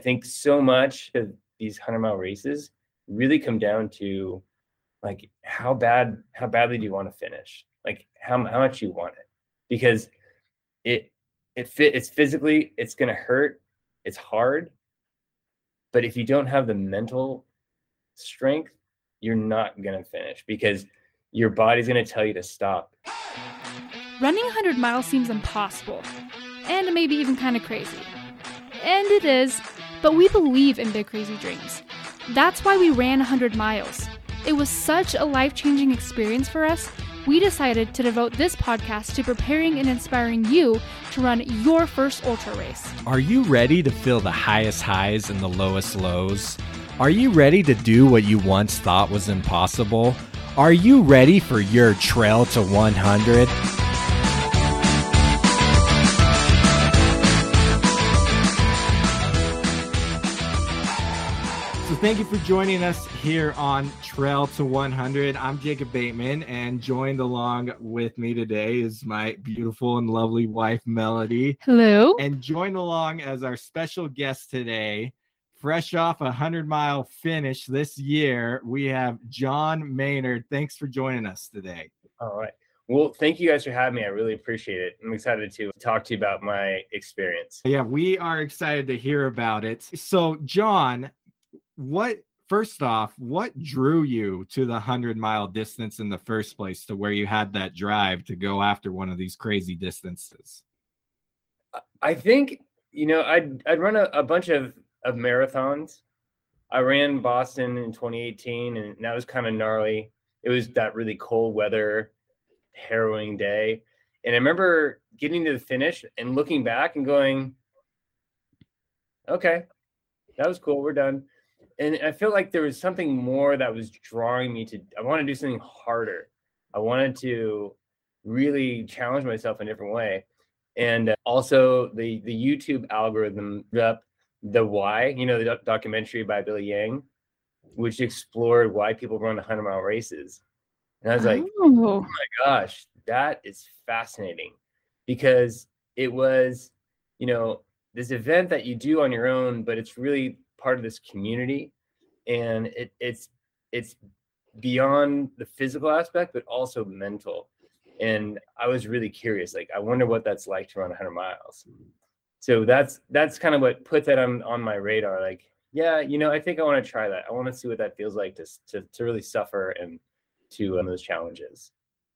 I think so much of these 100 mile races really come down to like how bad how badly do you want to finish? Like how, how much you want it? Because it it fit it's physically it's to hurt it's hard but if you don't have the mental strength you're not to finish because your body's to tell you to stop. Running 100 miles seems impossible and maybe even kind of crazy. And it is but we believe in big crazy dreams that's why we ran 100 miles it was such a life changing experience for us, we decided to devote this podcast to preparing and inspiring you to run your first ultra race. Are you ready to feel the highest highs and the lowest lows? Are you ready to do what you once thought was impossible? Are you ready for your trail to 100? Thank you for joining us here on Trail to 100. I'm Jacob Bateman, and joined along with me today is my beautiful and lovely wife, Melody. Hello. And joined along as our special guest today, fresh off a 100 mile finish this year, we have John Maynard. Thanks for joining us today. All right. Well, thank you guys for having me. I really appreciate it. I'm excited to talk to you about my experience. Yeah, we are excited to hear about it. So, John, what first off, what drew you to the 100 mile distance in the first place to where you had that drive to go after one of these crazy distances? I think, you know, I'd, I'd run a, a bunch of, of marathons. I ran Boston in 2018 and that was kind of gnarly. It was that really cold weather, harrowing day. And I remember getting to the finish and looking back and going, okay, that was cool. We're done and I feel like there was something more that was drawing me to. I want to do something harder. I wanted to really challenge myself in a different way, and also the the YouTube algorithm up the why. You know, the documentary by Billy Yang, which explored why people run 100 mile races, and I was like, oh, oh my gosh, that is fascinating, because it was, you know, this event that you do on your own, but it's really part of this community. And it, it's it's beyond the physical aspect but also mental. And i was really curious like i wonder what that's like to run 100 miles. So that's that's kind of what put that on on my radar. Like yeah you know i think i want to try that. I want to see what that feels like to to, to really suffer and to um, those challenges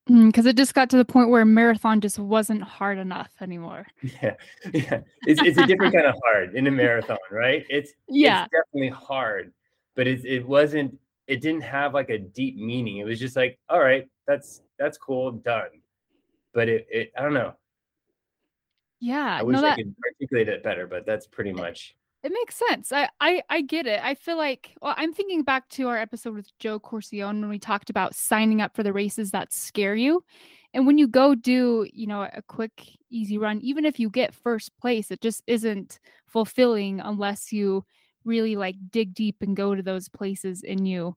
because mm, it just got to the point where marathon just wasn't hard enough anymore. Yeah, yeah, it's it's a different kind of hard in a marathon, right? It's yeah, it's definitely hard, but it it wasn't. It didn't have like a deep meaning. It was just like, all right, that's that's cool, done. But it, it I don't know. Yeah, I wish no, that... I could articulate it better, but that's pretty much it makes sense. I, I I get it. I feel like well, I'm thinking back to our episode with Joe Corcione when we talked about signing up for the races that scare you. And when you go do, you know, a quick, easy run, even if you get first place, it just isn't fulfilling unless you really like dig deep and go to those places in you.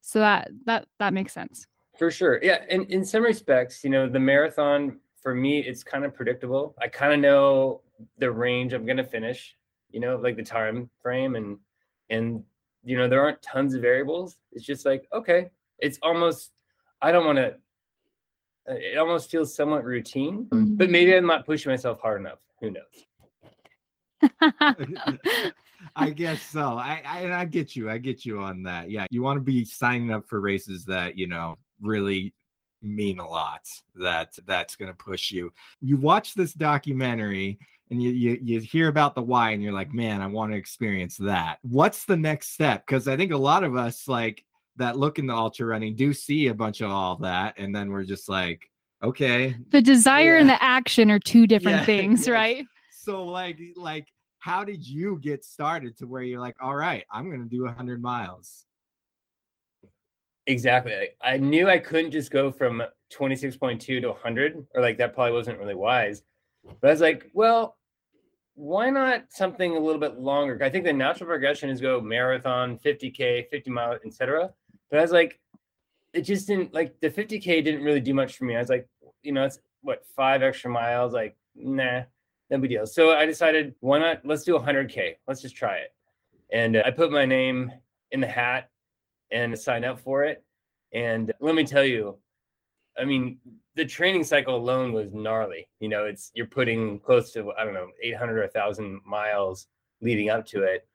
So that that that makes sense. For sure. Yeah. And in some respects, you know, the marathon for me, it's kind of predictable. I kind of know the range I'm gonna finish you know, like the time frame and and you know, there aren't tons of variables. It's just like, okay, it's almost I don't want to it almost feels somewhat routine, mm-hmm. but maybe I'm not pushing myself hard enough. Who knows? I guess so. I, I I get you. I get you on that. Yeah, you want to be signing up for races that you know really mean a lot. That that's going to push you. You watch this documentary and you, you you hear about the why and you're like man i want to experience that. What's the next step? Because i think a lot of us like that look in the ultra running do see a bunch of all that and then we're just like okay the desire yeah. and the action are two different yeah, things right? So like like how did you get started to where you're like all right i'm gonna do 100 miles. Exactly i knew i couldn't just go from 26.2 to 100 or like that probably wasn't really wise but I was like, well, why not something a little bit longer? I think the natural progression is go marathon, 50K, 50 mile, etc. But I was like, it just didn't like the 50K didn't really do much for me. I was like, you know, it's what five extra miles, like, nah. no big deal. So I decided, why not? Let's do 100K. Let's just try it. And uh, I put my name in the hat and signed up for it. And let me tell you, I mean, the training cycle alone was gnarly. You know, it's you're putting close to I don't know 800 or 1,000 miles leading up to it,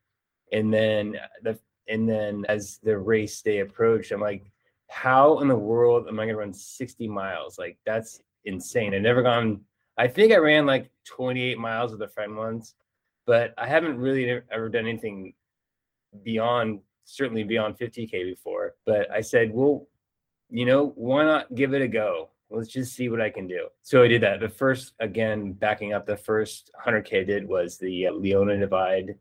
and then uh, the and then as the race day approached, I'm like, how in the world am I going to run 60 miles? Like that's insane. I've never gone. I think I ran like 28 miles with a friend once, but I haven't really ever done anything beyond certainly beyond 50k before. But I said, well, you know, why not give it a go? Let's just see what I can do. So I did that. The first, again, backing up, the first 100K I did was the uh, Leona Divide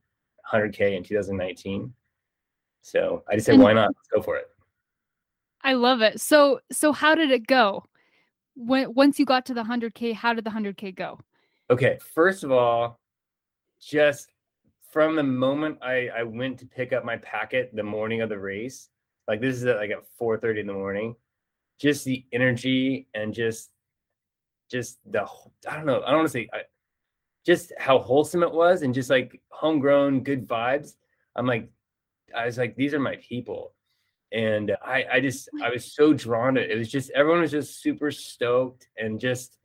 100K in 2019. So I just said, why not? Let's go for it. I love it. So, so how did it go? When once you got to the 100K, how did the 100K go? Okay, first of all, just from the moment I, I went to pick up my packet the morning of the race, like this is at like at 4 30 in the morning, just the energy and just just the I don't know, I don't want to say I, just how wholesome it was and just like homegrown good vibes. I'm like, I was like, these are my people. And I, I just, I was so drawn to it. It was just, everyone was just super stoked and just,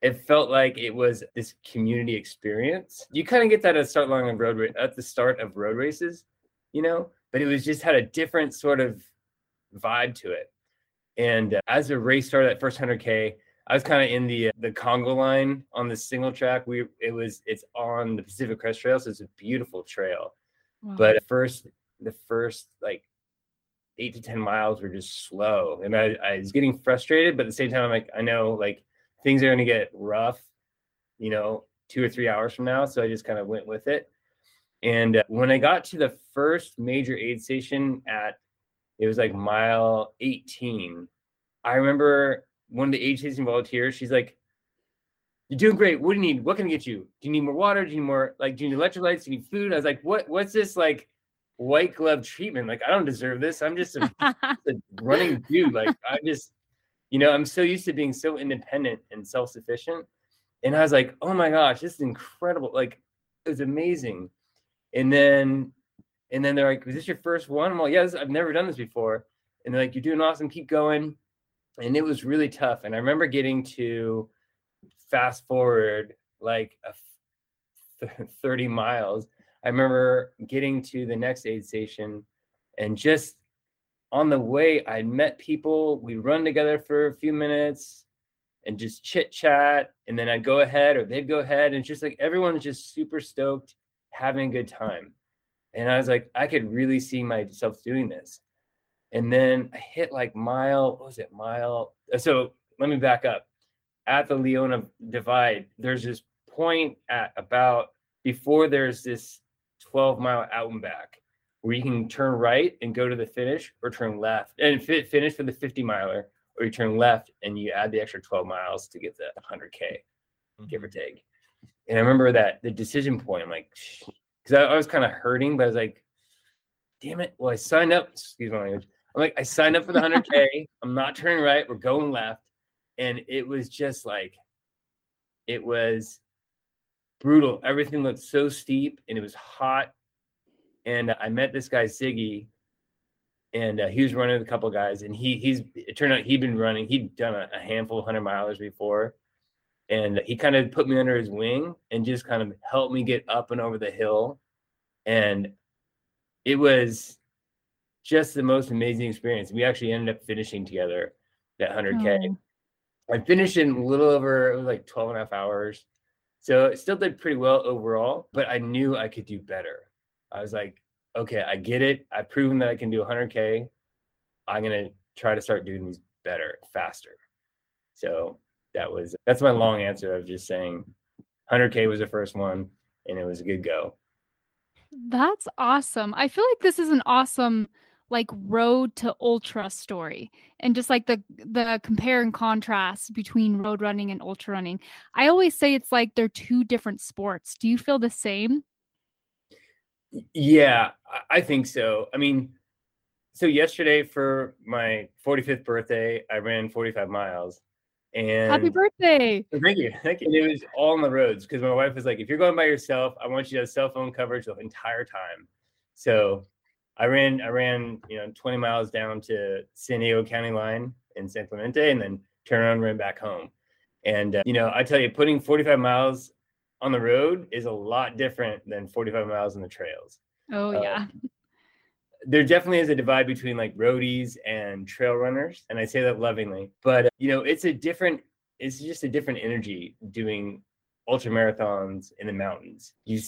it felt like it was this community experience. You kind of get that at start along on road at the start of road races, you know, but it was just had a different sort of vibe to it. And uh, as the race started, that first 100K, I was kind of in the uh, the Congo line on the single track. We it was it's on the Pacific Crest Trail, so it's a beautiful trail. Wow. But first, the first like eight to ten miles were just slow, and I, I was getting frustrated. But at the same time, I'm like, I know like things are going to get rough, you know, two or three hours from now. So I just kind of went with it. And when I got to the first major aid station at, it was like mile 18. I remember one of the aid station volunteers, she's like, you're doing great. What do you need? What can I get you? Do you need more water? Do you need more like do you need electrolytes? Do you need food? I was like, what what's this like white glove treatment? Like, I don't deserve this. I'm just a, a running dude. Like I just, you know, I'm so used to being so independent and self-sufficient. And I was like, oh my gosh, this is incredible. Like it was amazing. And then and then they're like, "Is this your first one?" I'm like, "Yes, I've never done this before." And they're like, "You're doing awesome. Keep going." And it was really tough. And I remember getting to fast forward like a 30 miles. I remember getting to the next aid station and just on the way, I met people. We'd run together for a few minutes and just chit chat. And then I'd go ahead or they'd go ahead. And just like everyone's just super stoked, having a good time. And I was like, I could really see myself doing this. And then I hit like mile, what was it, mile? Uh, so let me back up. At the Leona Divide, there's this point at about before there's this 12 mile out and back where you can turn right and go to the finish or turn left and fit, finish for the 50 miler or you turn left and you add the extra 12 miles to get the 100k mm-hmm. give or take and i remember that the decision point i'm like because I, I, was kind of hurting but i was like damn it well i signed up excuse my language i'm like i signed up for the 100k i'm not turning right we're going left and it was just like it was brutal. Everything looked so steep and it was hot. And I met this guy Ziggy, and uh, he was running with a couple guys. And he he's it turned out he'd been running. He'd done a, a handful of hundred milers before, and he kind of put me under his wing and just kind of helped me get up and over the hill. And it was just the most amazing experience. We actually ended up finishing together that 100K. Oh. I finished in a little over, it was like 12 and a half hours. So it still did pretty well overall, but I knew I could do better. I was like, okay, I get it. I've proven that I can do 100K. I'm going to try to start doing these better, faster. So that was, that's my long answer of just saying 100K was the first one and it was a good go. That's awesome. I feel like this is an awesome like road to ultra story and just like the the compare and contrast between road running and ultra running. I always say it's like they're two different sports. Do you feel the same? Yeah i think so. I mean so yesterday for my 45th birthday i ran 45 miles And Happy birthday. Thank you. Thank you. And it was all on the roads because my wife was like, if you're going by yourself, I want you to have cell phone coverage the entire time. So I ran, I ran, you know, 20 miles down to San Diego County line in San Clemente and then turn around and ran back home. And, uh, you know, I tell you, putting 45 miles on the road is a lot different than 45 miles on the trails. Oh, Uh, yeah. There definitely is a divide between like roadies and trail runners and i say that lovingly but you know it's a different it's just a different energy doing ultra marathons in the mountains. You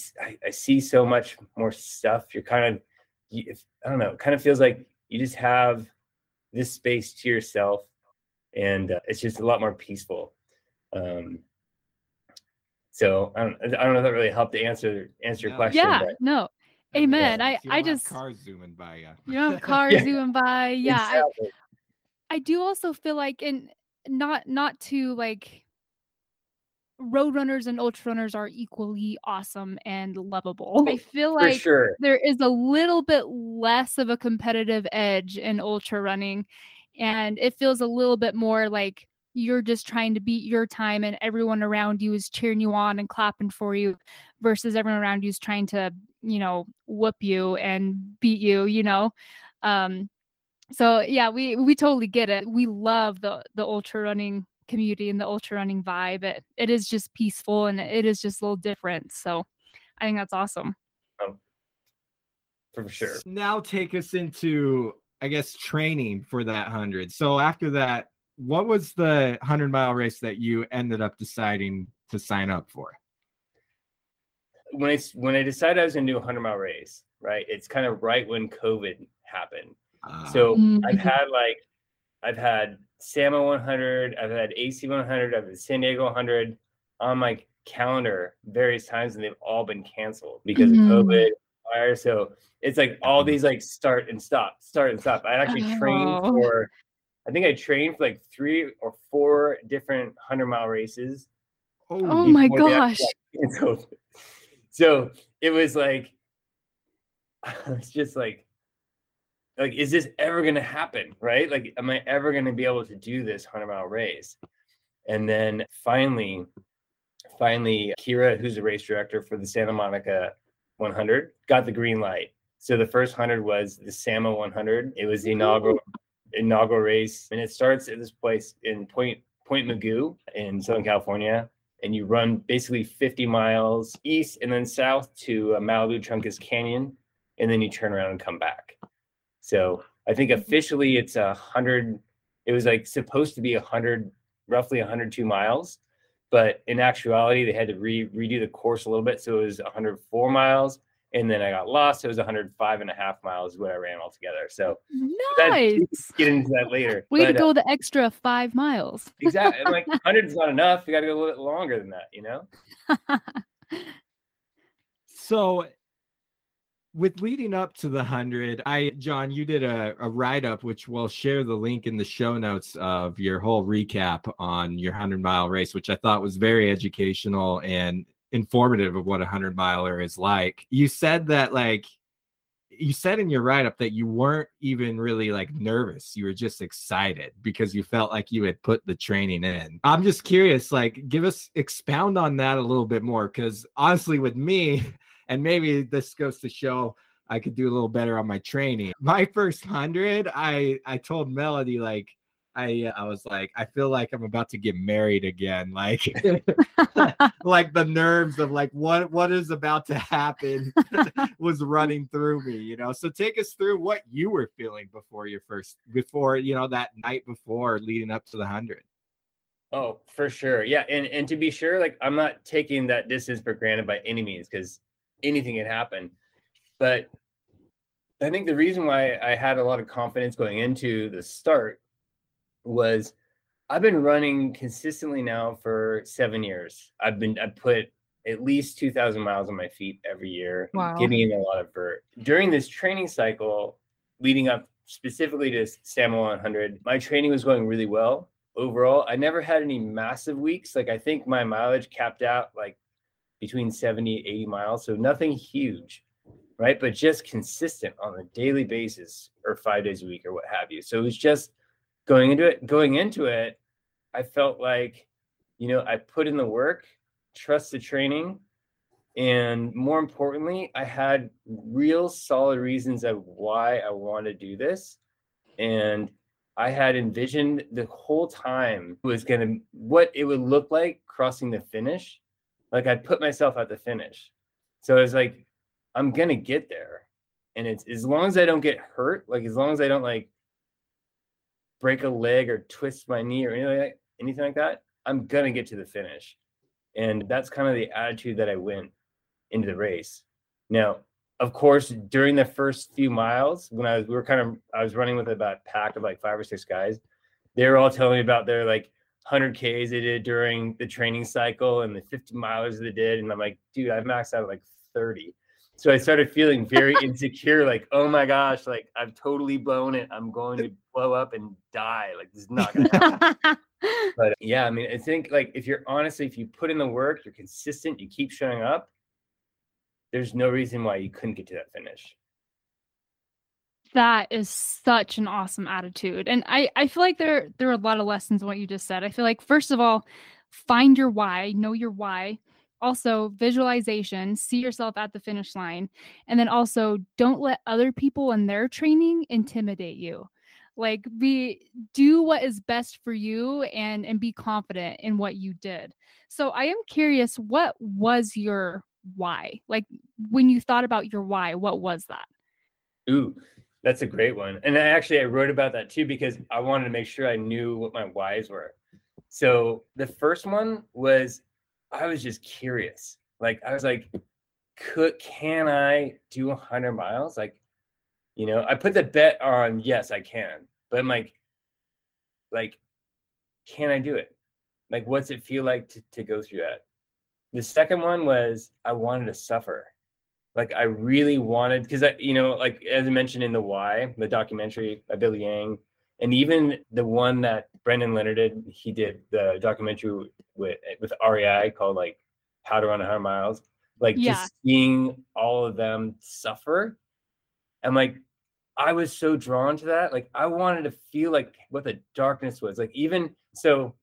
I see so much more stuff. You're kind of you, if, i don't know it kind of feels like you just have this space to yourself and uh, it's just a lot more peaceful. Um so I don't, I don't know if that really helped to answer answer your question Yeah, no. Amen. Yeah, I, you I just cars zooming by Yeah. you don't have cars Yeah. zooming by. Yeah. I, exactly. I do also feel like and not not to like road runners and ultra runners are equally awesome and lovable. I feel like sure there is a little bit less of a competitive edge in ultra running and it feels a little bit more like you're just trying to beat your time and everyone around you is cheering you on and clapping for you versus everyone around you is trying to you know whoop you and beat you you know? Um so yeah we we totally get it. We love the the ultra running community and the ultra running vibe. It, it is just peaceful and it is just a little different. So i think that's awesome. For sure. Now take us into, I guess, training for that hundred. So after that, what was the hundred mile race that you ended up deciding to sign up for? When I s- when I decided I was going to do a hundred mile race, right? It's kind of right when COVID happened. Uh, So I've Mhm. had like I've had SAMA 100, I've had AC 100, I've had San Diego 100 on my calendar various times, and they've all been canceled because Mhm. of COVID. Fire. So it's like all these like start and stop, start and stop. I actually trained Oh. for, I think I trained for like three or four different hundred mile races oh my gosh actually got canceled. So it was like, it's just like, like, is this ever going to happen? Right? Like, am I ever going to be able to do this 100 mile race? And then finally, finally, Keira, who's the race director for the Santa Monica 100, got the green light. So the first 100 was the SAMA 100. It was the inaugural inaugural race, and it starts at this place in Point Point Mugu in Southern California. And you run basically 50 miles east and then south to uh, Malibu Trancas Canyon, and then you turn around and come back. So I think officially it's a hundred. It was like supposed to be a hundred, roughly 102 miles, but in actuality they had to re- redo the course a little bit, so it was 104 miles. And then I got lost. It was 105 and a half miles what I ran altogether. So that- nice get into that later. way to But, uh, go the extra five miles exactly. And like 100 is not enough. You got to go a little bit longer than that, you know? So with leading up to the 100 i john you did a, a write-up which we'll share the link in the show notes of your whole recap on your 100 mile race which i thought was very educational and informative of what a 100 miler is like you said that like you said in your write-up that you weren't even really like nervous you were just excited because you felt like you had put the training in i'm just curious like give us expound on that a little bit more because honestly with me and maybe this goes to show I could do a little better on my training. My first hundred, I I told Melody like I uh, I was like I feel like I'm about to get married again, like like the nerves of like what what is about to happen was running through me, you know. So take us through what you were feeling before your first before you know that night before leading up to the hundred. Oh, for sure. Yeah. And and to be sure, like I'm not taking that distance for granted by any means because anything can happen. But I think the reason why I had a lot of confidence going into the start was I've been running consistently now for seven years. I've been I put at least two thousand miles on my feet every year, Wow. getting in a lot of vert. During this training cycle, leading up specifically to SAMA 100, my training was going really well overall. I never had any massive weeks. Like I think my mileage capped out like between 70 80 miles. So nothing huge, right? But just consistent on a daily basis or five days a week or what have you. So it was just going into it, going into it, I felt like, you know, I put in the work, trust the training, and more importantly, I had real solid reasons of why I want to do this. And I had envisioned the whole time was going to what it would look like crossing the finish. Like I put myself at the finish. So it's like, I'm going to get there. And it's as long as I don't get hurt, like as long as I don't like break a leg or twist my knee or anything like, anything like that, I'm to get to the finish. And that's kind of the attitude that I went into the race. Now, of course, during the first few miles, when I was, we were kind of, I was running with about a pack of like five or six guys. They were all telling me about their like 100 Ks they did during the training cycle and the 50 milers they did. And I'm like, dude, I maxed out at like 30. So I started feeling very insecure, like, oh my gosh, like I've totally blown it. I'm going to blow up and die. Like this is not gonna happen. but yeah, I mean, I think like if you're honestly, if you put in the work, you're consistent, you keep showing up, there's no reason why you couldn't get to that finish. That is such an awesome attitude. And I, I feel like there there are a lot of lessons in what you just said. I feel like first of all, find your why, know your why. Also, visualization, see yourself at the finish line. And then also don't let other people and their training intimidate you. Like be do what is best for you and and be confident in what you did. So I am curious, what was your why? Like when you thought about your why, what was that? Ooh, that's a great one. And I actually I wrote about that too because I wanted to make sure I knew what my whys were. So the first one was I was just curious. Like I was like, could can I do 100 miles? Like, you know, I put the bet on yes, I can. But I'm like, like, can I do it? Like, what's it feel like to, to go through that? The second one was I wanted to suffer. Like I really wanted because I, you know, like as I mentioned in the Why, the documentary by Billy Yang, and even the one that Brendan Leonard did, he did the documentary with with REI called like How to Run 100 Miles. Like yeah. just seeing all of them suffer, and like I was so drawn to that. Like I wanted to feel like what the darkness was. Like even so,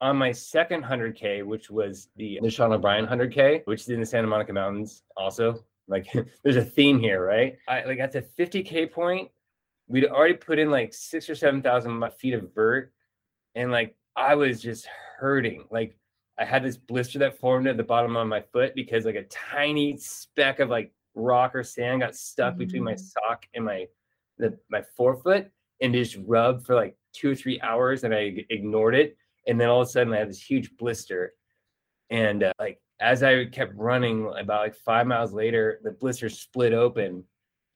on my second 100K, which was the, the Sean O'Brien 100K, which is in the Santa Monica Mountains, also, like there's a theme here, right? I like at the 50K point, we'd already put in like six or 7,000 feet of vert. And like I was just hurting. Like I had this blister that formed at the bottom of my foot because like a tiny speck of like rock or sand got stuck mm-hmm. between my mm. sock and my the, my forefoot and just rubbed for like two or three hours and I ignored it and then all of a sudden I had this huge blister, and uh, like as I kept running, about like five miles later, the blister split open,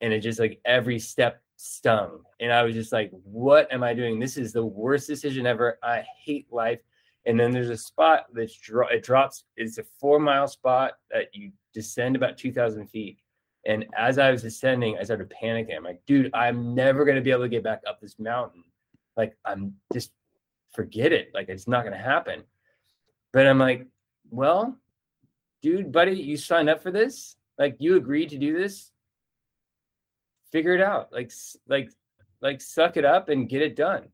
and it just like every step stung, and I was just like, "What am I doing? This is the worst decision ever. I hate life." And then there's a spot that's dro- it drops. It's a four mile spot that you descend about two thousand feet. And as I was descending, I started panicking. I'm like, dude, I'm never going to be able to get back up this mountain. Like, I'm just forget it. Like it's not going to happen. But I'm like, well, dude, buddy, you signed up for this. Like you agreed to do this. Figure it out. Like, like, like, suck it up and get it done.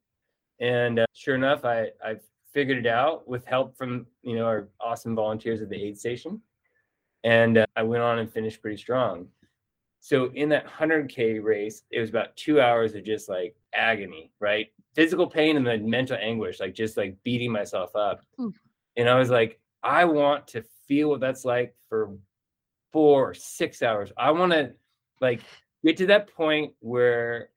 And uh, sure enough, I I figured it out with help from you know our awesome volunteers at the aid station, and uh, I went on and finished pretty strong. So in that 100k race, it was about two hours of just like agony, right? physical pain and the mental anguish, like just like beating myself up. Oof. And I was like, I want to feel what that's like for four or six hours. I want to like get to that point where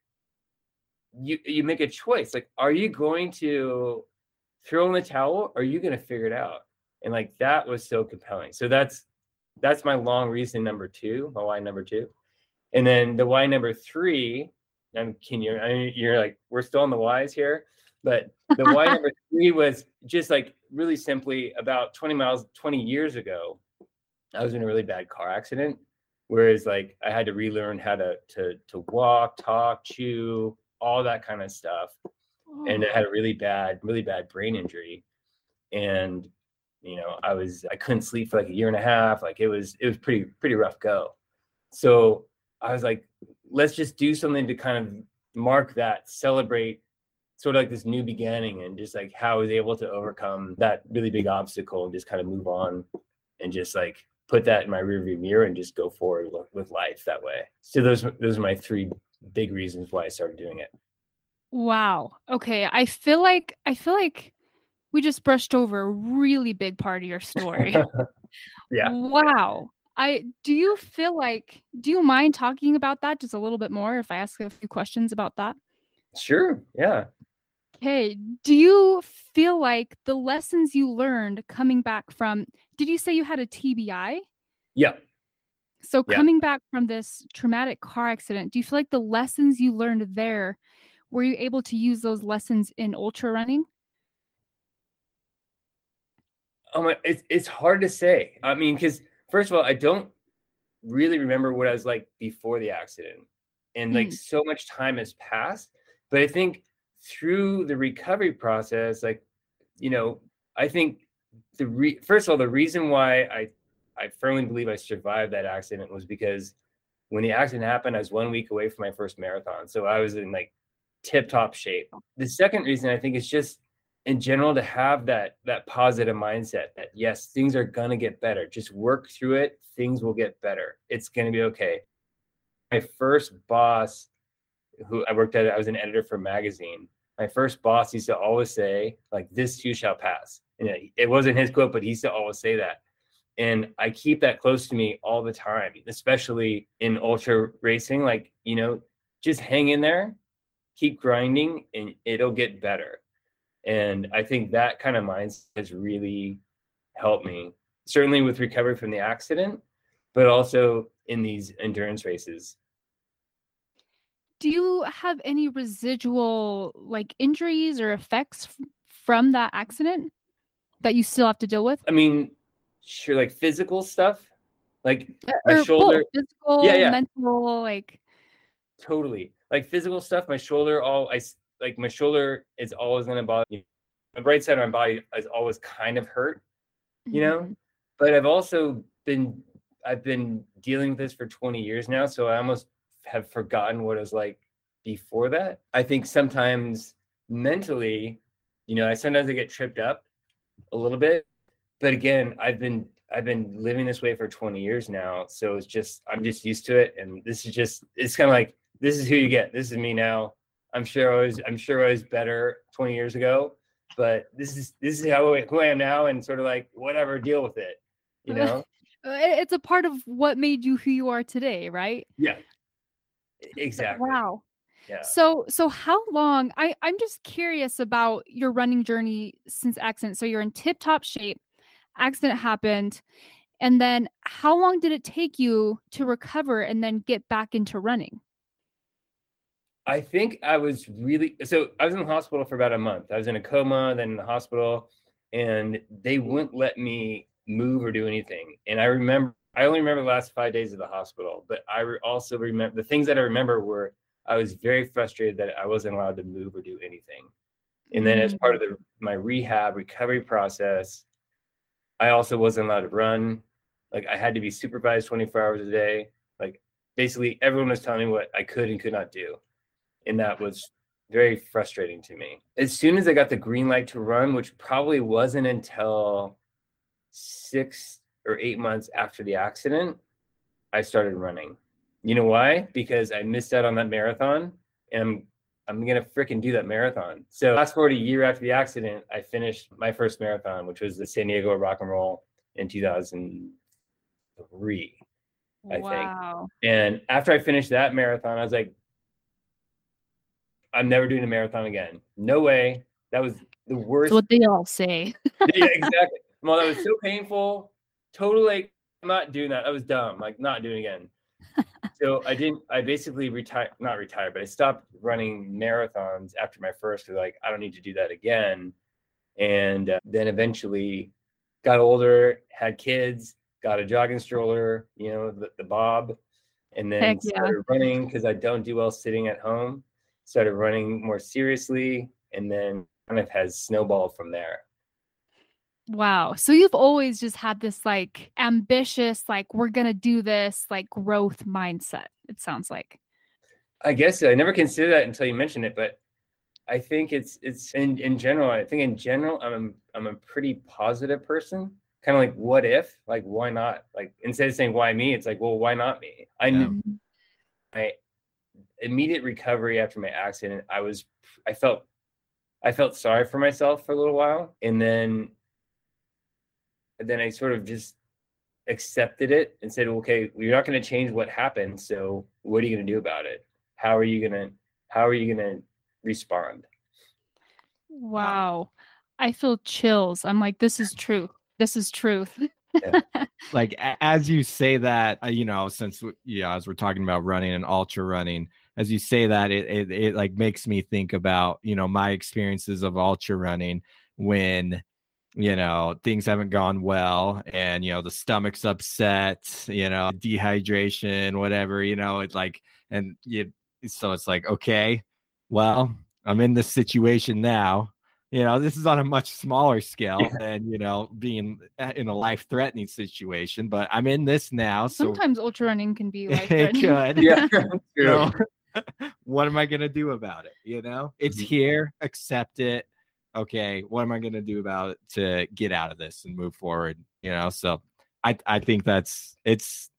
you you make a choice. Like, are you going to throw in the towel or are you going to figure it out? And like that was so compelling. So that's that's my long reason number two, my why number two. And then the why number three I'm can you I mean, you're like we're still on the whys here, but the why number three was just like really simply about 20 miles 20 years ago. I was in a really bad car accident, whereas like I had to relearn how to to to walk, talk, chew, all that kind of stuff, oh. and I had a really bad really bad brain injury, and you know I was I couldn't sleep for like a year and a half. Like it was it was pretty pretty rough go. So I was like, let's just do something to kind of mark that, celebrate sort of like this new beginning and just like how I was able to overcome that really big obstacle and just kind of move on and just like put that in my rearview mirror and just go forward with, life that way. So those those are my three big reasons why I started doing it. Wow. Okay. I feel like I feel like we just brushed over a really big part of your story. yeah. Wow. I do you feel like do you mind talking about that just a little bit more if I ask a few questions about that? Sure. Yeah. Okay. Do you feel like the lessons you learned coming back from did you say you had a TBI? Yeah. So Yeah. coming back from this traumatic car accident, do you feel like the lessons you learned there were you able to use those lessons in ultra running? My, it's it's hard to say. I mean, because first of all, I don't really remember what I was like before the accident, and like Mm. so much time has passed. But I think through the recovery process, like you know, I think the re- first of all, the reason why I I firmly believe I survived that accident was because when the accident happened, I was one week away from my first marathon, so I was in like tip top shape. The second reason I think is just in general to have that that positive mindset that yes things are going to get better. Just work through it. Things will get better. It's going to be okay. My first boss who i worked at i was an editor for a magazine. My first boss used to always say like this too shall pass it, wasn't his quote but he used to always say that. And i keep that close to me all the time especially in ultra racing like you know just hang in there keep grinding and it'll get better. And I think that kind of mindset has really helped me, certainly with recovery from the accident, but also in these endurance races. Do you have any residual like injuries or effects from that accident that you still have to deal with? I mean, sure, like physical stuff, like my Or both, shoulder, physical, Yeah, yeah. mental, like totally. Like physical stuff, my shoulder, all I like my shoulder is always going to bother me. The right side of my body is always kind of hurt, you know? Mhm. but I've also been I've been dealing with this for 20 years now, so I almost have forgotten what it was like before that. I think sometimes mentally, you know, I sometimes I get tripped up a little bit, but again, I've been I've been living this way for 20 years now, so it's just I'm just used to it, and this is just it's kind of like this is who you get. This is me now. I'm sure I was I'm sure I was better 20 years ago, but this is this is how I, who I am now, and sort of like whatever, deal with it. You know? Uh, it's a part of what made you who you are today, right? Yeah. Exactly. Wow. Yeah. So so how long I I'm just curious about your running journey since accident. So you're in tip top shape. Accident happened. And then how long did it take you to recover and then get back into running? I think I was really so I was in the hospital for about a month. I was in a coma, then in the hospital, and they wouldn't let me move or do anything. And I remember I only remember the last five days of the hospital, but I re- also remember the things that I remember were I was very frustrated that I wasn't allowed to move or do anything. And then as mm. part of the my rehab recovery process, I also wasn't allowed to run. Like I had to be supervised 24 hours a day. Like basically everyone was telling me what I could and could not do. And that was very frustrating to me. As soon as I got the green light to run, which probably wasn't until six or eight months after the accident, I started running. You know why? Because I missed out on that marathon and I'm I'm gonna freaking do that marathon. So fast forward a year after the accident, I finished my first marathon, which was the San Diego Rock and Roll in 2003. I think. wow. And after I finished that marathon, I was like, I'm never doing a marathon again. No way. That was the worst. That's what they all say. yeah, exactly. Well, that was so painful. Totally, like, I'm not doing that. I was dumb. Like, not doing it again. So I didn't. I basically retired. Not retired, but I stopped running marathons after my first. Like, I don't need to do that again. And uh, then eventually got older, had kids, got a jogging stroller. You know, the, the Bob, and then Heck yeah. started running because I don't do well sitting at home. Started running more seriously, and then kind of has snowballed from there. Wow. So you've always just had this like ambitious, like, we're going to do this, like growth mindset, it sounds like. I guess I never considered that until you mentioned it, but I think it's it's in in general. I think in general, I'm I'm a pretty positive person. Kind of like, what if? Like, why not? Like, instead of saying why me, it's like, well, why not me? I knew my immediate recovery after my accident. I was I felt I felt sorry for myself for a little while, and then and then I sort of just accepted it and said, okay, you're not going to change what happened. So what are you going to do about it? How are you going to, how are you going to respond? Wow. I feel chills. I'm like, this is truth. This is truth. like as you say that uh, you know since yeah as we're talking about running and ultra running as you say that it, it it like makes me think about you know my experiences of ultra running when you know things haven't gone well and you know the stomach's upset you know dehydration whatever you know it's like and you so it's like okay well i'm in this situation now you know this is on a much smaller scale Yeah. than you know being in a life threatening situation but i'm in this now so Sometimes ultra running can be like it could Yeah, you know, what am I gonna do about it? You know, it's Mhm. here, accept it. Okay, what am I gonna do about it to get out of this and move forward? You know, so I I think that's it's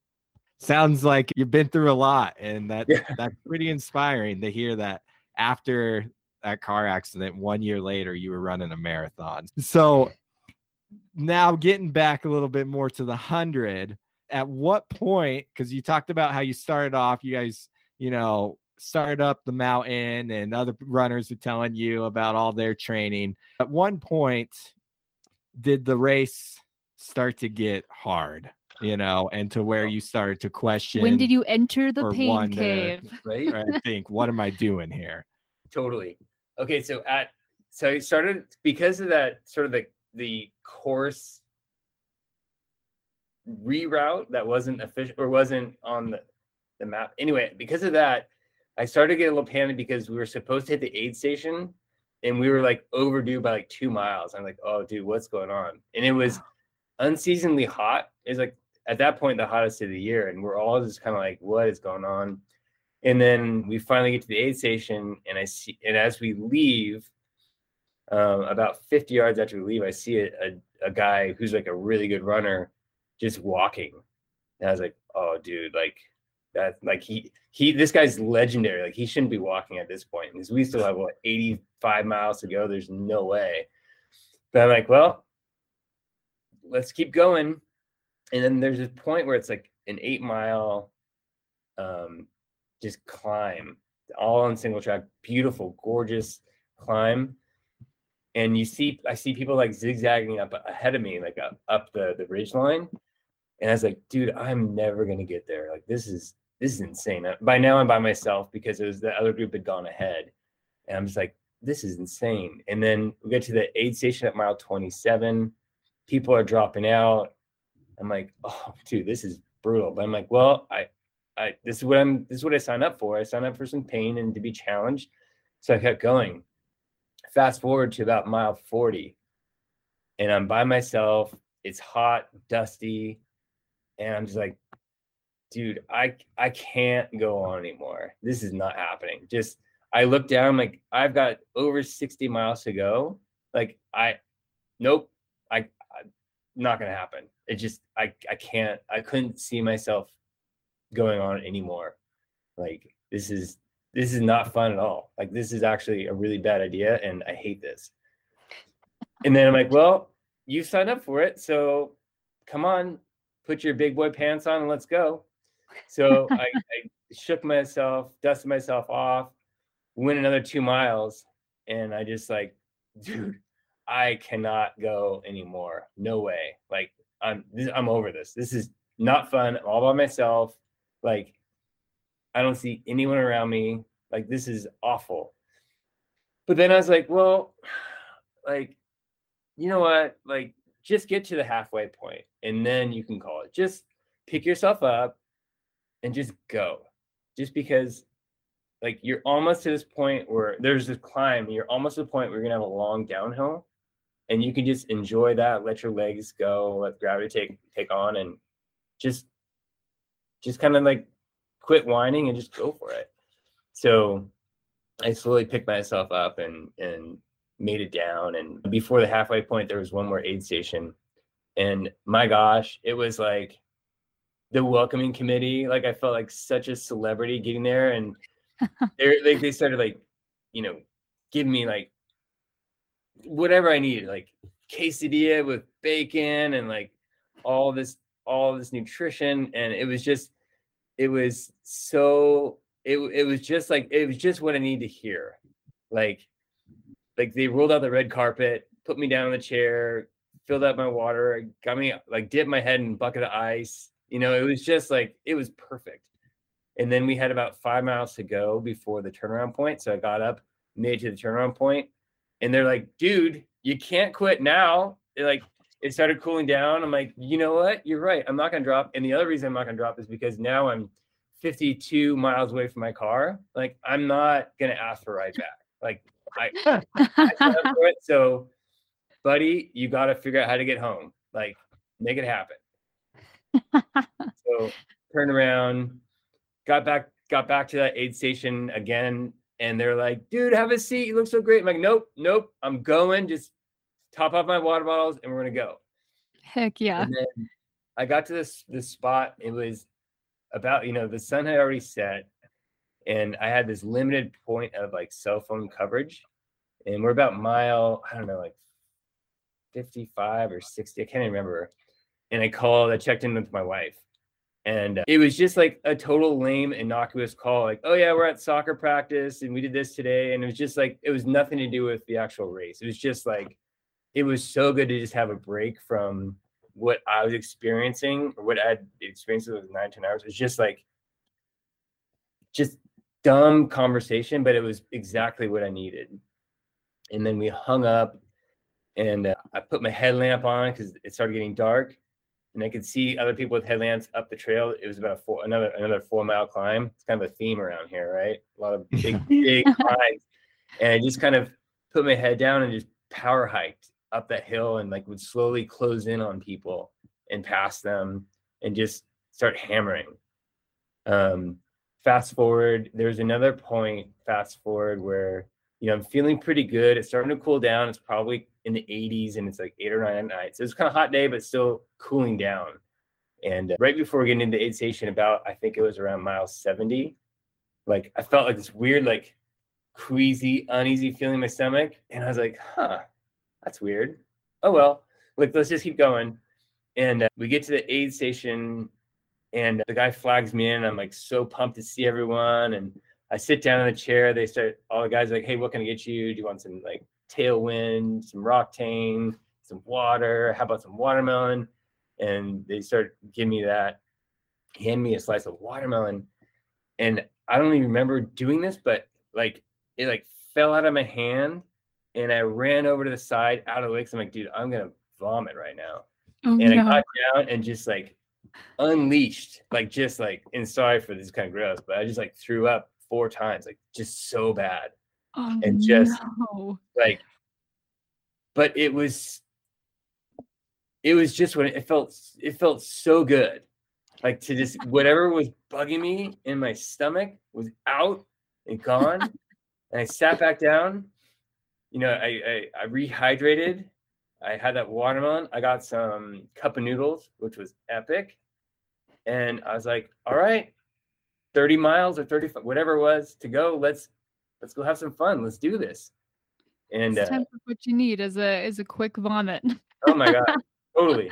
sounds like you've been through a lot, and that Yeah. that's pretty inspiring to hear that after that car accident, one year later, you were running a marathon. So now getting back a little bit more to the hundred at what point because you talked about how you started off you guys you know started up the mountain and other runners were telling you about all their training at one point did the race start to get hard you know and to where you started to question when did you enter the or pain wonder. cave? right? or think what am i doing here Totally. Okay, so at so I started because of that sort of the the course reroute that wasn't official or wasn't on the, the map. Anyway, because of that, I started to get a little panicked because we were supposed to hit the aid station and we were like overdue by like two miles. I'm like, oh dude, what's going on? And it was unseasonably hot. It's like at that point the hottest of the year, and we're all just kind of like, what is going on? And then we finally get to the aid station, and I see, and as we leave, um, about 50 yards after we leave, I see a, a, a guy who's like a really good runner just walking. And I was like, oh, dude, like that, like he, he, this guy's legendary. Like he shouldn't be walking at this point because we still have what 85 miles to go. There's no way. But I'm like, well, let's keep going. And then there's this point where it's like an eight mile, um, just climb, all on single track, beautiful, gorgeous climb. And you see, I see people like zigzagging up ahead of me, like up, up the the ridge line. And I was like, dude, I'm never gonna get there. Like this is this is insane. Uh, By now I'm by myself because it was the other group had gone ahead. And I'm just like, this is insane. And then we get to the aid station at mile 27. People are dropping out. I'm like, oh, dude, this is brutal. But I'm like, well, I, I, this is what I'm, this is what I signed up for. I signed up for some pain and to be challenged. So I kept going. Fast forward to about mile 40, and I'm by myself. It's hot, dusty, and I'm just like, dude, I, I can't go on anymore. This is not happening. Just, I look down, I'm like, I've got over 60 miles to go. Like, I, nope, I, I not gonna happen. It just I I can't I couldn't see myself going on anymore. Like this is this is not fun at all. Like this is actually a really bad idea and I hate this. And then I'm like, well, you signed up for it, so come on, put your big boy pants on and let's go. So I, I shook myself, dusted myself off, went another two miles, and I just like, dude, I cannot go anymore. No way. Like I'm this, I'm over this. This is not fun. I'm all by myself. Like I don't see anyone around me. Like this is awful. But then I was like, well, like you know what? Like just get to the halfway point and then you can call it. Just pick yourself up and just go. Just because like you're almost to this point where there's this climb, you're almost to the point where you're gonna have a long downhill and you can just enjoy that let your legs go let gravity take take on and just just kind of like quit whining and just go for it so I slowly picked myself up and and made it down. And before the halfway point, there was one more aid station. And my gosh, it was like the welcoming committee. Like I felt like such a celebrity getting there. And they like they started like, you know, giving me like whatever I needed, like quesadilla with bacon and like all this all this nutrition. And it was just it was so it, it was just like it was just what I needed to hear. Like like they rolled out the red carpet, put me down in the chair, filled up my water, got me like dipped my head in a bucket of ice. You know, it was just like it was perfect. And then we had about five miles to go before the turnaround point. So I got up, made to the turnaround point, and they're like, dude, you can't quit now. They're like, it started cooling down. I'm like, you know what? You're right. I'm not gonna drop. And the other reason I'm not gonna drop is because now I'm 52 miles away from my car. Like, I'm not gonna ask for a ride back. Like, I, I it, so, buddy, you got to figure out how to get home. Like, make it happen. so, turn around, got back, got back to that aid station again, and they're like, "Dude, have a seat. You look so great." I'm like, "Nope, nope. I'm going. Just top off my water bottles, and we're gonna go." Heck yeah! I got to this this spot. It was about you know the sun had already set and I had this limited point of like cell phone coverage, and we're about mile I don't know like 55 or 60 I can't even remember, and I called I checked in with my wife, and uh, it was just like a total lame innocuous call like oh yeah we're at soccer practice and we did this today and it was just like it was nothing to do with the actual race it was just like it was so good to just have a break from what I was experiencing or what I'd experienced with nine, 10 hours. It was just like, just dumb conversation, but it was exactly what I needed. And then we hung up and uh, I put my headlamp on because it started getting dark and I could see other people with headlamps up the trail. It was about a four, another another four mile climb. It's kind of a theme around here, right? A lot of big big climbs, and I just kind of put my head down and just power hiked up that hill and like would slowly close in on people and pass them and just start hammering. Um, fast forward, there's another point, fast forward, where you know I'm feeling pretty good. It's starting to cool down. It's probably in the 80s and it's like eight or nine at night. So it's kind of hot day, but still cooling down. And uh, right before getting into the aid station, about I think it was around mile 70, like I felt like this weird, like queasy, uneasy feeling in my stomach. And I was like, huh, that's weird. Oh well, like let's just keep going. And uh, we get to the aid station and the guy flags me in. I'm like so pumped to see everyone. And I sit down in the chair. They start, all the guys are like, hey, what can I get you? Do you want some like tailwind, some Roctane, some water? How about some watermelon? And they start giving me that, hand me a slice of watermelon. And I don't even remember doing this, but like it like fell out of my hand and I ran over to the side out of the lake. lakes. I'm like, dude, I'm gonna vomit right now. Oh, and no. I got down and just like unleashed, like just like, and sorry for this kind of gross, but I just like threw up four times, like just so bad. Oh, and just no. like, but it was, it was just when it felt, it felt so good. Like to just whatever was bugging me in my stomach was out and gone. and I sat back down. You know, I, I, I rehydrated I had that watermelon. I got some cup of noodles, which was epic. And I was like, all right, 30 miles or 30, whatever it was to go. Let's let's go have some fun. Let's do this. And it's uh, what you need is a is a quick vomit. oh my god, totally.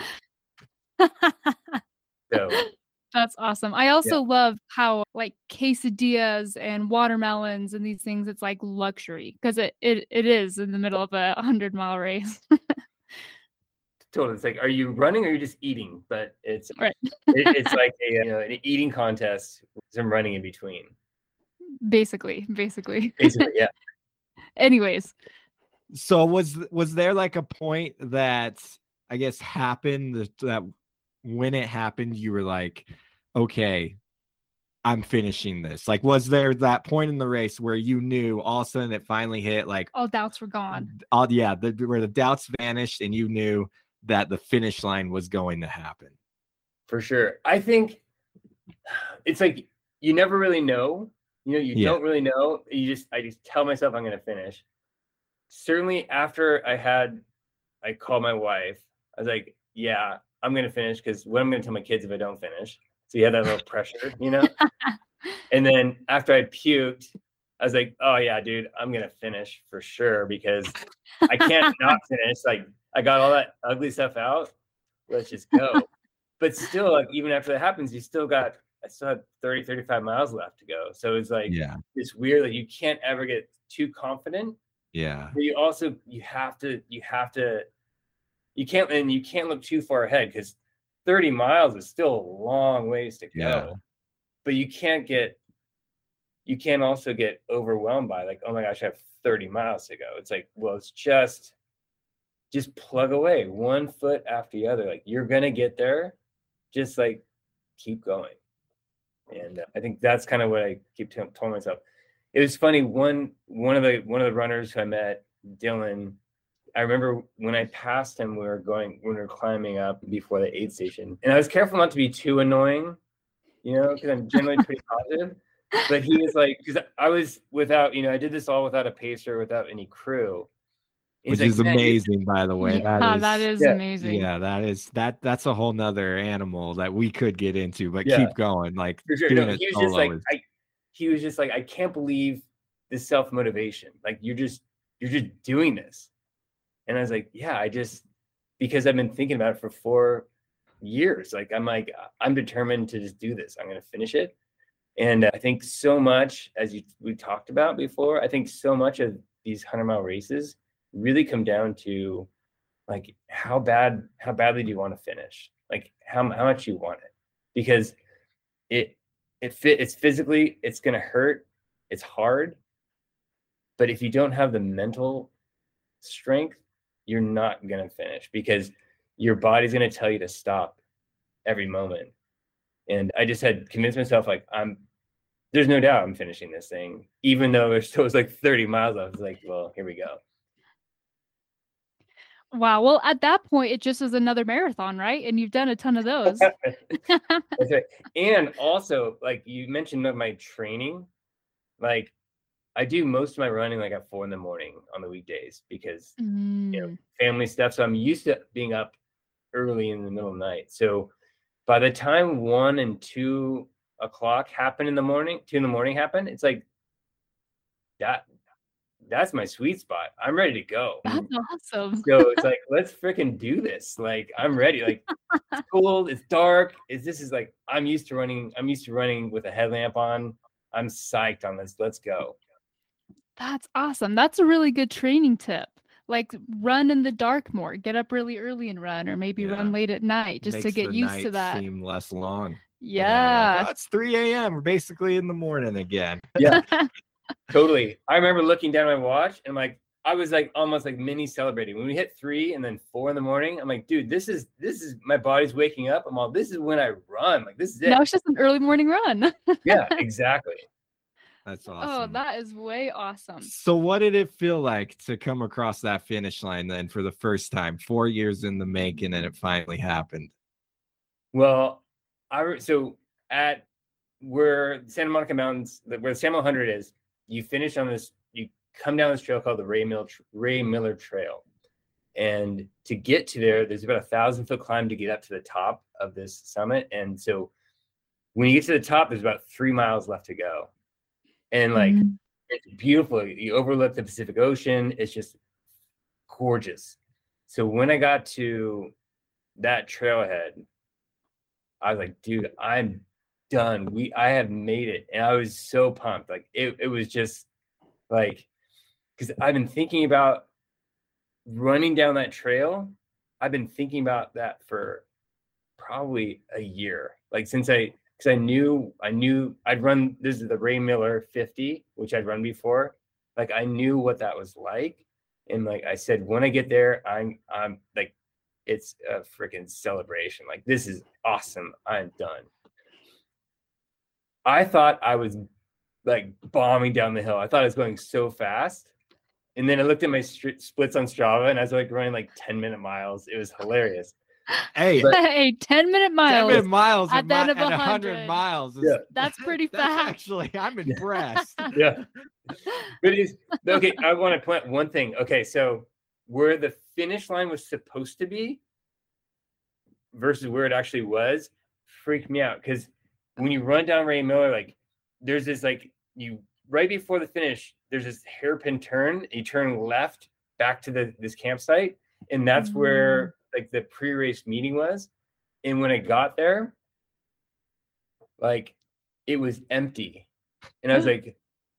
so that's awesome. I also yeah. love how like quesadillas and watermelons and these things, it's like luxury because it, it it is in the middle of a hundred mile race totally. It's like, are you running or are you just eating? But it's right. it, it's like a you know an eating contest with some running in between. Basically, basically. Basically, yeah. Anyways. So was was there like a point that I guess happened that, that when it happened you were like, okay, I'm finishing this? Like, was there that point in the race where you knew all of a sudden it finally hit? Like, all doubts were gone. All yeah, the, where the doubts vanished, and you knew that the finish line was going to happen. For sure. I think it's like you never really know. You know, you Yeah. don't really know. You just I just tell myself I'm gonna finish. Certainly after I had I called my wife, I was like, Yeah, I'm gonna finish because what I'm gonna tell my kids if I don't finish. So you have that little pressure, you know? and then after I puked, I was like, Oh yeah, dude, I'm gonna finish for sure because I can't not finish. Like I got all that ugly stuff out. Let's just go. but still, like even after that happens, you still got I still had 30, 35 miles left to go. So it's like Yeah. it's weird that you can't ever get too confident. Yeah. But you also you have to you have to you can't and you can't look too far ahead because 30 miles is still a long ways to go. Yeah. But you can't get you can't also get overwhelmed by like, oh my gosh, I have 30 miles to go. It's like, well, it's just just plug away one foot after the other. Like you're gonna get there. Just like keep going. And uh, I think that's kind of what I keep t- telling myself. It was funny. One one of the one of the runners who I met, Dylan. I remember when I passed him, we were going when we were climbing up before the aid station, and I was careful not to be too annoying, you know, because I'm generally pretty positive. But he was like, because I was without, you know, I did this all without a pacer, without any crew. He's Which like, is amazing, by the way. yeah, that oh, is, that is yeah, amazing. yeah, that is that that's a whole nother animal that we could get into, but Yeah. keep going. Like sure. No, he was just like is- I he was just like, I can't believe this self-motivation. Like you're just you're just doing this. And I was like, yeah, I just because I've been thinking about it for four years. Like I'm like, I'm determined to just do this. I'm gonna finish it. And I think so much, as you we talked about before, I think so much of these hundred mile races really come down to like how bad how badly do you want to finish? Like how how much you want it. Because it it fit it's physically it's gonna hurt, it's hard. But if you don't have the mental strength, you're not gonna finish because your body's gonna tell you to stop every moment. And I just had convinced myself like I'm there's no doubt I'm finishing this thing, even though it was like 30 miles. I was like, well, here we go. Wow. Well, at that point, it just is another marathon, right? And you've done a ton of those. Right. And also, like you mentioned my training, like I do most of my running like at four in the morning on the weekdays because Mm, family stuff. So I'm used to being up early in the middle of the night. So by the time one and two o'clock happen in the morning, two in the morning happen, it's like that that's my sweet spot. I'm ready to go. That's awesome. So it's like, let's freaking do this. Like, I'm ready. Like, it's cold, it's dark. Is this is like I'm used to running. I'm used to running with a headlamp on. I'm psyched on this. Let's go. That's awesome. That's a really good training tip. Like run in the dark more. Get up really early and run, or maybe Yeah. run late at night just to get the used to night that. Seem less long. Yeah. oh, it's 3 a.m. We're basically in the morning again. Yeah, totally. I remember looking down at my watch and like I was like almost like mini celebrating when we hit three and then four in the morning. I'm like, dude, this is this is my body's waking up. I'm all this is when I run. Like this is it. now it's just an early morning run. yeah, exactly. That's oh, awesome. Oh, that is way awesome. So, what did it feel like to come across that finish line then for the first time? Four years in the making, and it finally happened. Well, I so at where Santa Monica Mountains, where the San 100 is, you finish on this. You come down this trail called the Ray Miller Ray Miller Trail, and to get to there, there's about a thousand foot climb to get up to the top of this summit. And so, when you get to the top, there's about three miles left to go, and like Mhm. it's beautiful. You overlook the Pacific Ocean. It's just gorgeous. So when I got to that trailhead, I was like, dude, I'm done. We I have made it. And I was so pumped. Like it, it was just like because I've been thinking about running down that trail. I've been thinking about that for probably a year. Like since I because I knew I knew I'd run this is the Ray Miller 50, which I'd run before. Like I knew what that was like. And like I said, when I get there, I'm I'm like it's a freaking celebration. Like this is awesome. I'm done. I thought I was like bombing down the hill. I thought I was going so fast. And then I looked at my str- splits on Strava and I was like running like 10 minute miles. It was hilarious. Hey, But- hey, 10 minute 10 minute miles at at, the end mi- of at 100. 100 miles. Is, Yeah. That's pretty that's fast. actually, I'm impressed. yeah. But it's okay. I want to one thing. Okay, so where the finish line was supposed to be versus where it actually was freaked me out because when you run down Ray Miller, like there's this like you right before the finish, there's this hairpin turn. You turn left back to the this campsite, and that's where mm. like the pre-race meeting was. And when I got there, like it was empty, and I was like,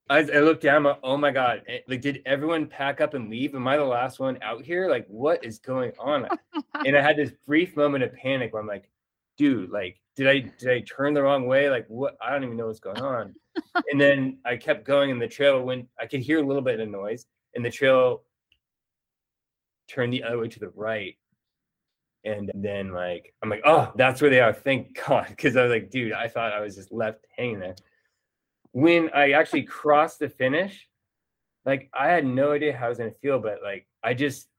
I, I looked down. I'm like, oh my god! Like, did everyone pack up and leave? Am I the last one out here? Like, what is going on? and I had this brief moment of panic where I'm like, dude, like, did I did I turn the wrong way? Like, what? I don't even know what's going on. and then I kept going, and the trail went. I could hear a little bit of noise, and the trail turned the other way to the right. And then, like, I'm like, oh, that's where they are. Thank God, because I was like, dude, I thought I was just left hanging there. When I actually crossed the finish, like, I had no idea how I was gonna feel, but like, I just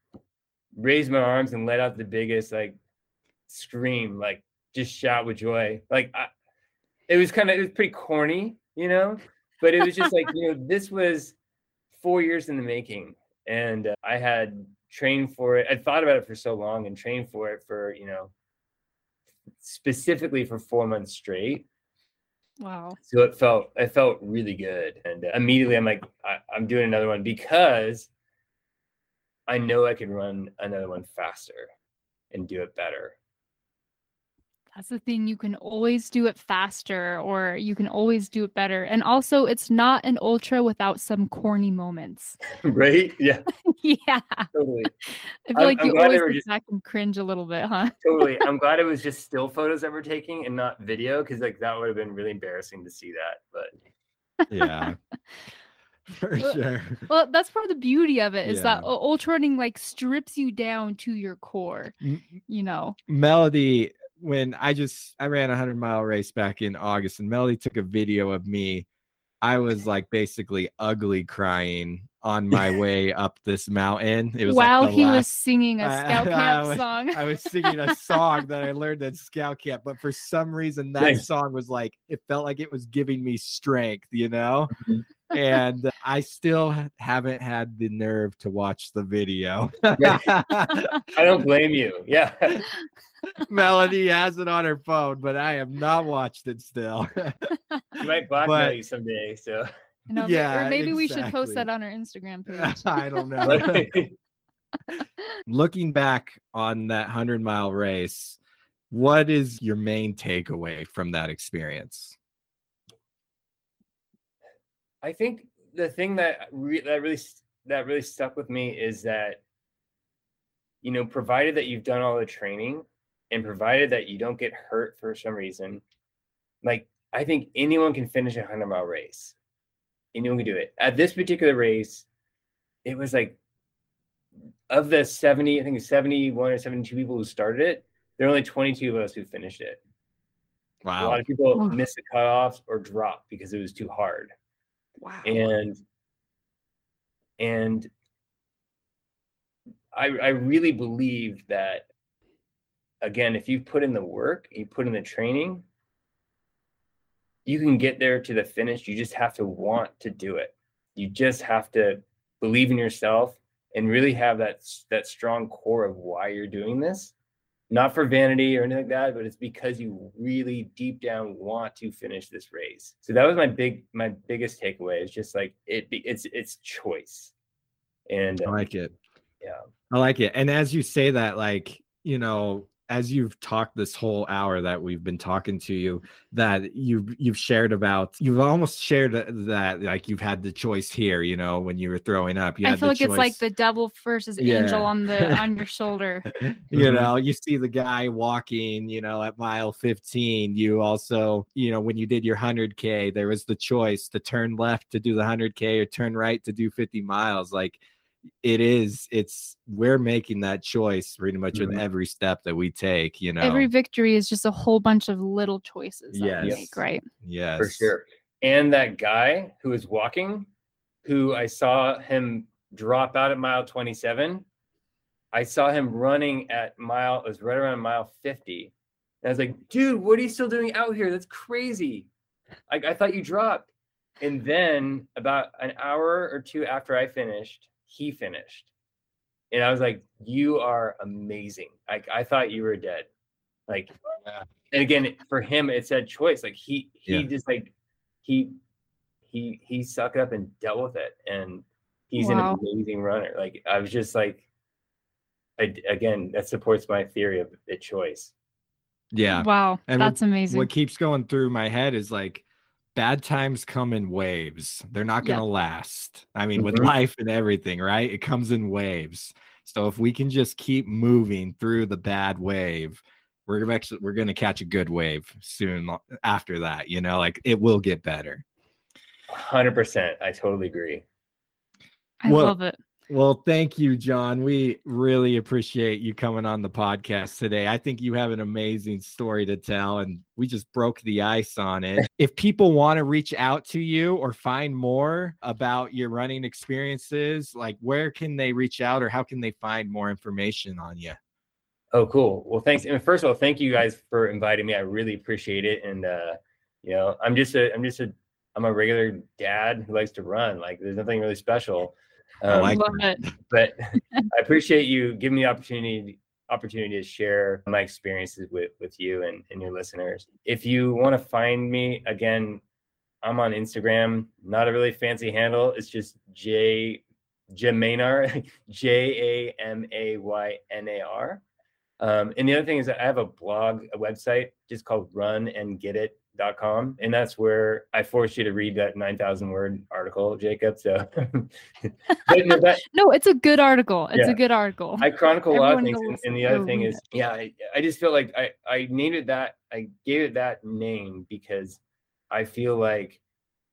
raised my arms and let out the biggest like scream, like just shout with joy. Like I, it was kind of it was pretty corny, you know, but it was just like you know this was four years in the making, and uh, I had trained for it. I thought about it for so long and trained for it for you know specifically for four months straight. Wow. So it felt it felt really good, and uh, immediately I'm like I, I'm doing another one because I know I can run another one faster and do it better. That's the thing. You can always do it faster or you can always do it better. And also, it's not an ultra without some corny moments. right? Yeah, yeah. totally. I feel I'm- like I'm you glad always were look just- back and cringe a little bit, huh? Totally. I'm glad it was just still photos that we're taking and not video because like that would have been really embarrassing to see that. But Yeah. For Well, sure. Well, that's part of the beauty of it is that Yeah. u- ultra running like strips you down to your core, you know. Melody, when I just I ran a hundred mile race back in August, and Melody took a video of me. I was like basically ugly crying on my way up this mountain. It was While the he was singing a scout I camp was- song. I was singing a song that I learned at scout camp, but for some reason that song was like it felt like it was giving me strength, you know. Mhm. And I still haven't had the nerve to watch the video. I don't blame you. Yeah. Melody has it on her phone, but I have not watched it still. You might blackmail But- you someday. So You know, Yeah, or maybe we should post that on our Instagram page. I don't know. Looking back on that 100 mile race, what is your main takeaway from that experience? I think the thing that re- that really that really stuck with me is that you know, provided that you've done all the training and provided that you don't get hurt for some reason, like I think anyone can finish a hundred mile race. Anyone can do it. At this particular race, it was like of the 70, I think 71 or 72 people who started it, there are only 22 of us who finished it. Wow. A lot of people Oof. missed the cutoffs or dropped because it was too hard Wow. and and I I really believe that again, if you put in the work, you put in the training, you can get there to the finish. You just have to want to do it. You just have to believe in yourself and really have that that strong core of why you're doing this. Not for vanity or anything like that, but it's because you really deep down want to finish this race. So that was my big my biggest takeaway. Is just like it be- it's it's choice. And I like it. yeah. I like it. And as you say that, like, you know, as you've talked this whole hour that we've been talking to you, that you've you've shared about, you've almost shared that like you've had the choice here, you know, when you were throwing up. You I had feel the like it's like the devil versus angel on the on your shoulder. you Mhm. know you see the guy walking you know at mile 15 you also you know when you did your 100k there was the choice to turn left to do the 100k or turn right to do 50 miles like it is it's we're making that choice pretty much with Mhm. every step that we take you know Every victory is just a whole bunch of little choices that we Yes. make, right? yes for sure. And that guy who was walking, who I saw him drop out at mile 27, I saw him running at mile, it was right around mile 50. And I was like, dude, what are you still doing out here? That's crazy. Like, I thought you dropped. And then about an hour or two after I finished, he finished. And I was like, you are amazing. Like, I thought you were dead. Like, Yeah. and again, for him, it said choice. Like, he, he Yeah. just like, he, he, he sucked up and dealt with it. And he's Wow. an amazing runner. Like, I was just like, I, again, that supports my theory of the choice. Yeah. Wow. And what- that's amazing. What keeps going through my head is like bad times come in waves. They're not going to last. I mean, with Mhm. life and everything, right? It comes in waves. So if we can just keep moving through the bad wave, we're actually we're going to catch a good wave soon after that, you know, like it will get better. 100%. I totally agree. I Well, love it. Well, thank you, John. We really appreciate you coming on the podcast today. I think you have an amazing story to tell, and we just broke the ice on it. if people want to reach out to you or find more about your running experiences, like where can they reach out or how can they find more information on you? Oh, cool. Well, thanks. And first of all, thank you guys for inviting me. I really appreciate it. And uh, you know, I'm just a I'm just a I'm a regular dad who likes to run. Like there's nothing really special. I Um, like love it. but I appreciate you giving me the opportunity opportunity to share my experiences with with you and, and your listeners. If you want to find me again, I'm on Instagram. Not a really fancy handle. It's just J Jamaynar, J A M A Y N A R. Um, and the other thing is that I have a blog, a website just called Run And that's where I forced you to read that 9,000 word article, Jacob. So no, that, No, it's a good article. It's Yeah. a good article. I chronicle a lot of things, and, and the other thing is, it. yeah, I, I just feel like I I named it that I gave it that name because I feel like,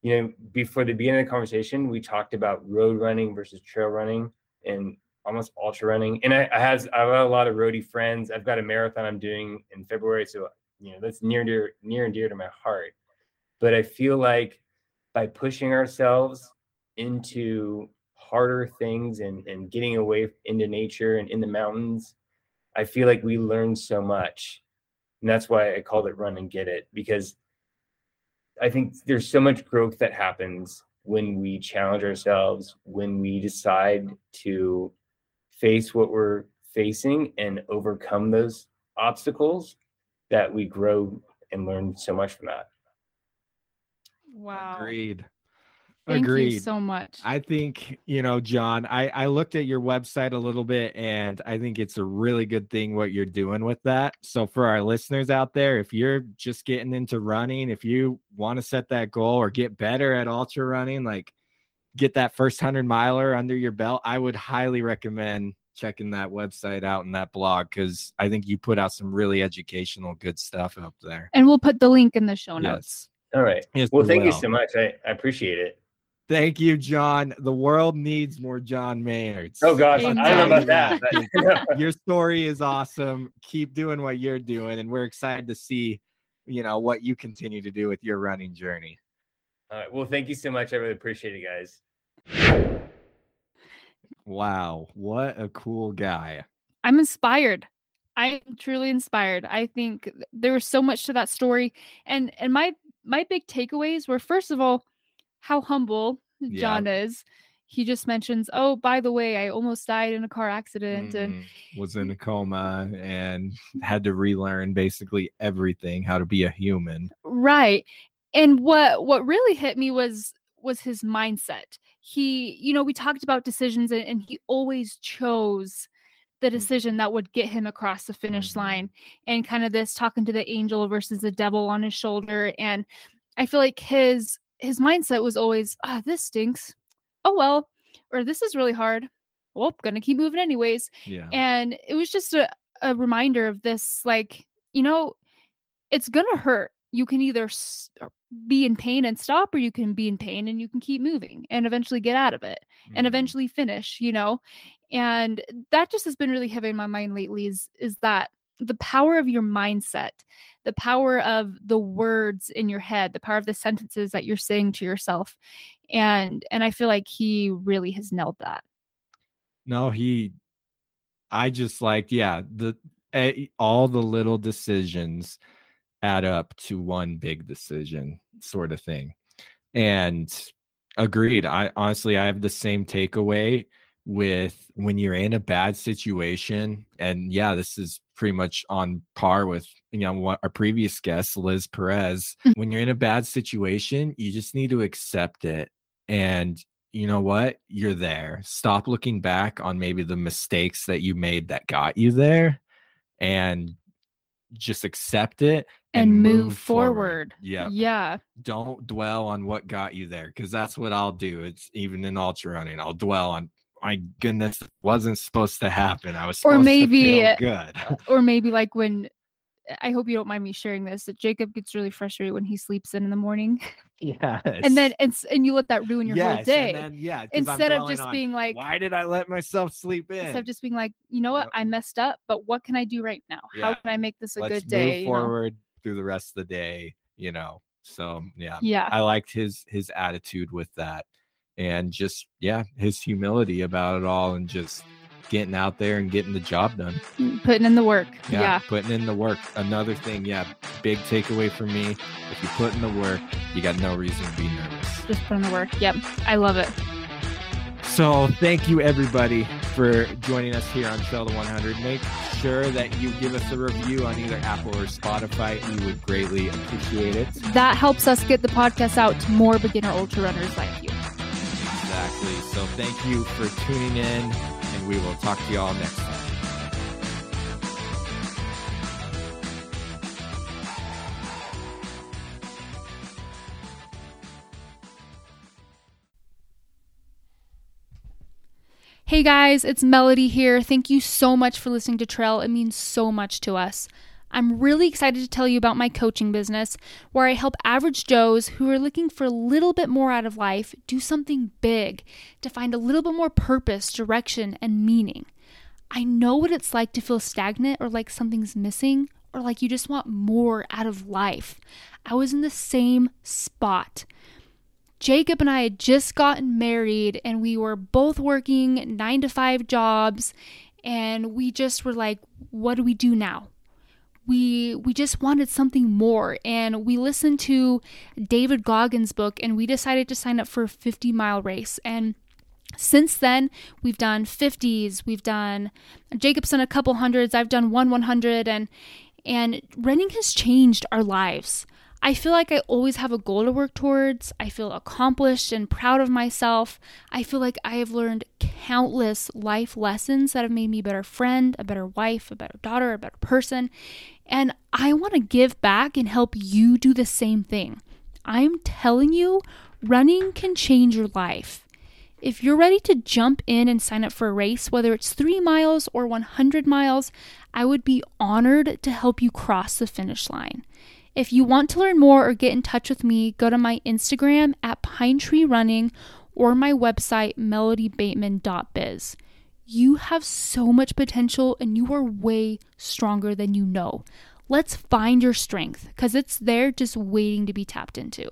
you know, before the beginning of the conversation, we talked about road running versus trail running and almost ultra running, and I, I have I have got a lot of roadie friends. I've got a marathon I'm doing in February, so you know that's near dear near and dear to my heart. But I feel like by pushing ourselves into harder things and, and getting away into nature and in the mountains, I feel like we learn so much. And that's why I called it Run and Get It, because I think there's so much growth that happens when we challenge ourselves, when we decide to face what we're facing and overcome those obstacles, that we grow and learn so much from that. wow. Agreed. Thank Agreed. you so much. I think, you know, John, I, I looked at your website a little bit and I think it's a really good thing what you're doing with that. So, for our listeners out there, if you're just getting into running, if you want to set that goal or get better at ultra running, like get that first 100 miler under your belt, I would highly recommend checking that website out and that blog because I think you put out some really educational, good stuff up there. and we'll put the link in the show notes. Yes. All right. Yes, Well, we thank you so much. I, I appreciate it. Thank you, John. The world needs more John Maynards. Oh gosh, I don't know about that. But- your story is awesome. Keep doing what you're doing, and we're excited to see, you know, what you continue to do with your running journey. All right. Well, thank you so much. I really appreciate it, guys. Wow, what a cool guy. I'm inspired. I am truly inspired. I think there was so much to that story, and and my my big takeaways were first of all how humble Yeah. John is. He just mentions, "Oh, by the way, I almost died in a car accident," and Mhm. Was in a coma and had to relearn basically everything, how to be a human. right. And what what really hit me was was his mindset. He, you know, we talked about decisions, and, and he always chose the decision that would get him across the finish Mhm. line and kind of this talking to the angel versus the devil on his shoulder and i feel like his his mindset was always ah this stinks oh well or this is really hard well gonna keep moving anyways Yeah. and it was just a, a reminder of this like you know it's gonna hurt you can either be in pain and stop or you can be in pain and you can keep moving and eventually get out of it and Mhm. eventually finish you know and that just has been really heavy in my mind lately is is that the power of your mindset the power of the words in your head the power of the sentences that you're saying to yourself and and i feel like he really has nailed that No, he I just like, yeah, the eh, all the little decisions add up to one big decision, sort of thing. And agreed. I honestly, I have the same takeaway with when you're in a bad situation. And yeah, this is pretty much on par with you know what our previous guest, Liz Perez. Mm. when you're in a bad situation, you just need to accept it. And you know what? You're there. Stop looking back on maybe the mistakes that you made that got you there and just accept it And, move, forward. Yeah. Yeah. Don't dwell on what got you there because that's what I'll do. It's even in ultra running. I'll dwell on my goodness, wasn't supposed to happen. I was Or maybe- good. Or maybe like when eh, I hope you don't mind me sharing this that Jacob gets really frustrated when he sleeps in in the morning. yes. And then it's and you let that ruin your whole day. And then, yeah. instead of just on, being like why did I let myself sleep in? instead of just being like, you know what. I messed up, but what can I do right now? How can I make this a Let's good day? move you know? Through the rest of the day, you know. So yeah. Yeah. I liked his his attitude with that and just yeah, his humility about it all and just getting out there and getting the job done. Mm, Putting in the work. Yeah, Yeah. putting in the work. Another thing, yeah, big takeaway for me. If you put in the work, you got no reason to be nervous. Just put in the work. Yep. I love it. So thank you everybody for joining us here on Trail to 100. Make sure that you give us a review on either Apple or Spotify. We would greatly appreciate it. That helps us get the podcast out to more beginner ultra runners like you. Exactly. So thank you for tuning in, and we will talk to you all next time. Hey guys, it's Melody here. Thank you so much for listening to Trail. It means so much to us. I'm really excited to tell you about my coaching business where I help average Joes who are looking for a little bit more out of life do something big to find a little bit more purpose, direction, and meaning. I know what it's like to feel stagnant or like something's missing or like you just want more out of life. I was in the same spot. Jacob and I had just gotten married and we were both working nine to five jobs and we just were like, what do we do now? We we just wanted something more and we listened to David Goggins' book and we decided to sign up for a 50 mile race and since then we've done 50s we've done jacob's done a couple hundreds i've done one 100 and and running has changed our lives I feel like I always have a goal to work towards. I feel accomplished and proud of myself. I feel like I have learned countless life lessons that have made me a better friend, a better wife, a better daughter, a better person. And I want to give back and help you do the same thing. I'm telling you, running can change your life. If you're ready to jump in and sign up for a race, whether it's three miles or 100 miles, I would be honored to help you cross the finish line. If you want to learn more or get in touch with me, go to my Instagram at Pine Tree Running or my website, melodybateman.biz. You have so much potential and you are way stronger than you know. Let's find your strength because it's there just waiting to be tapped into.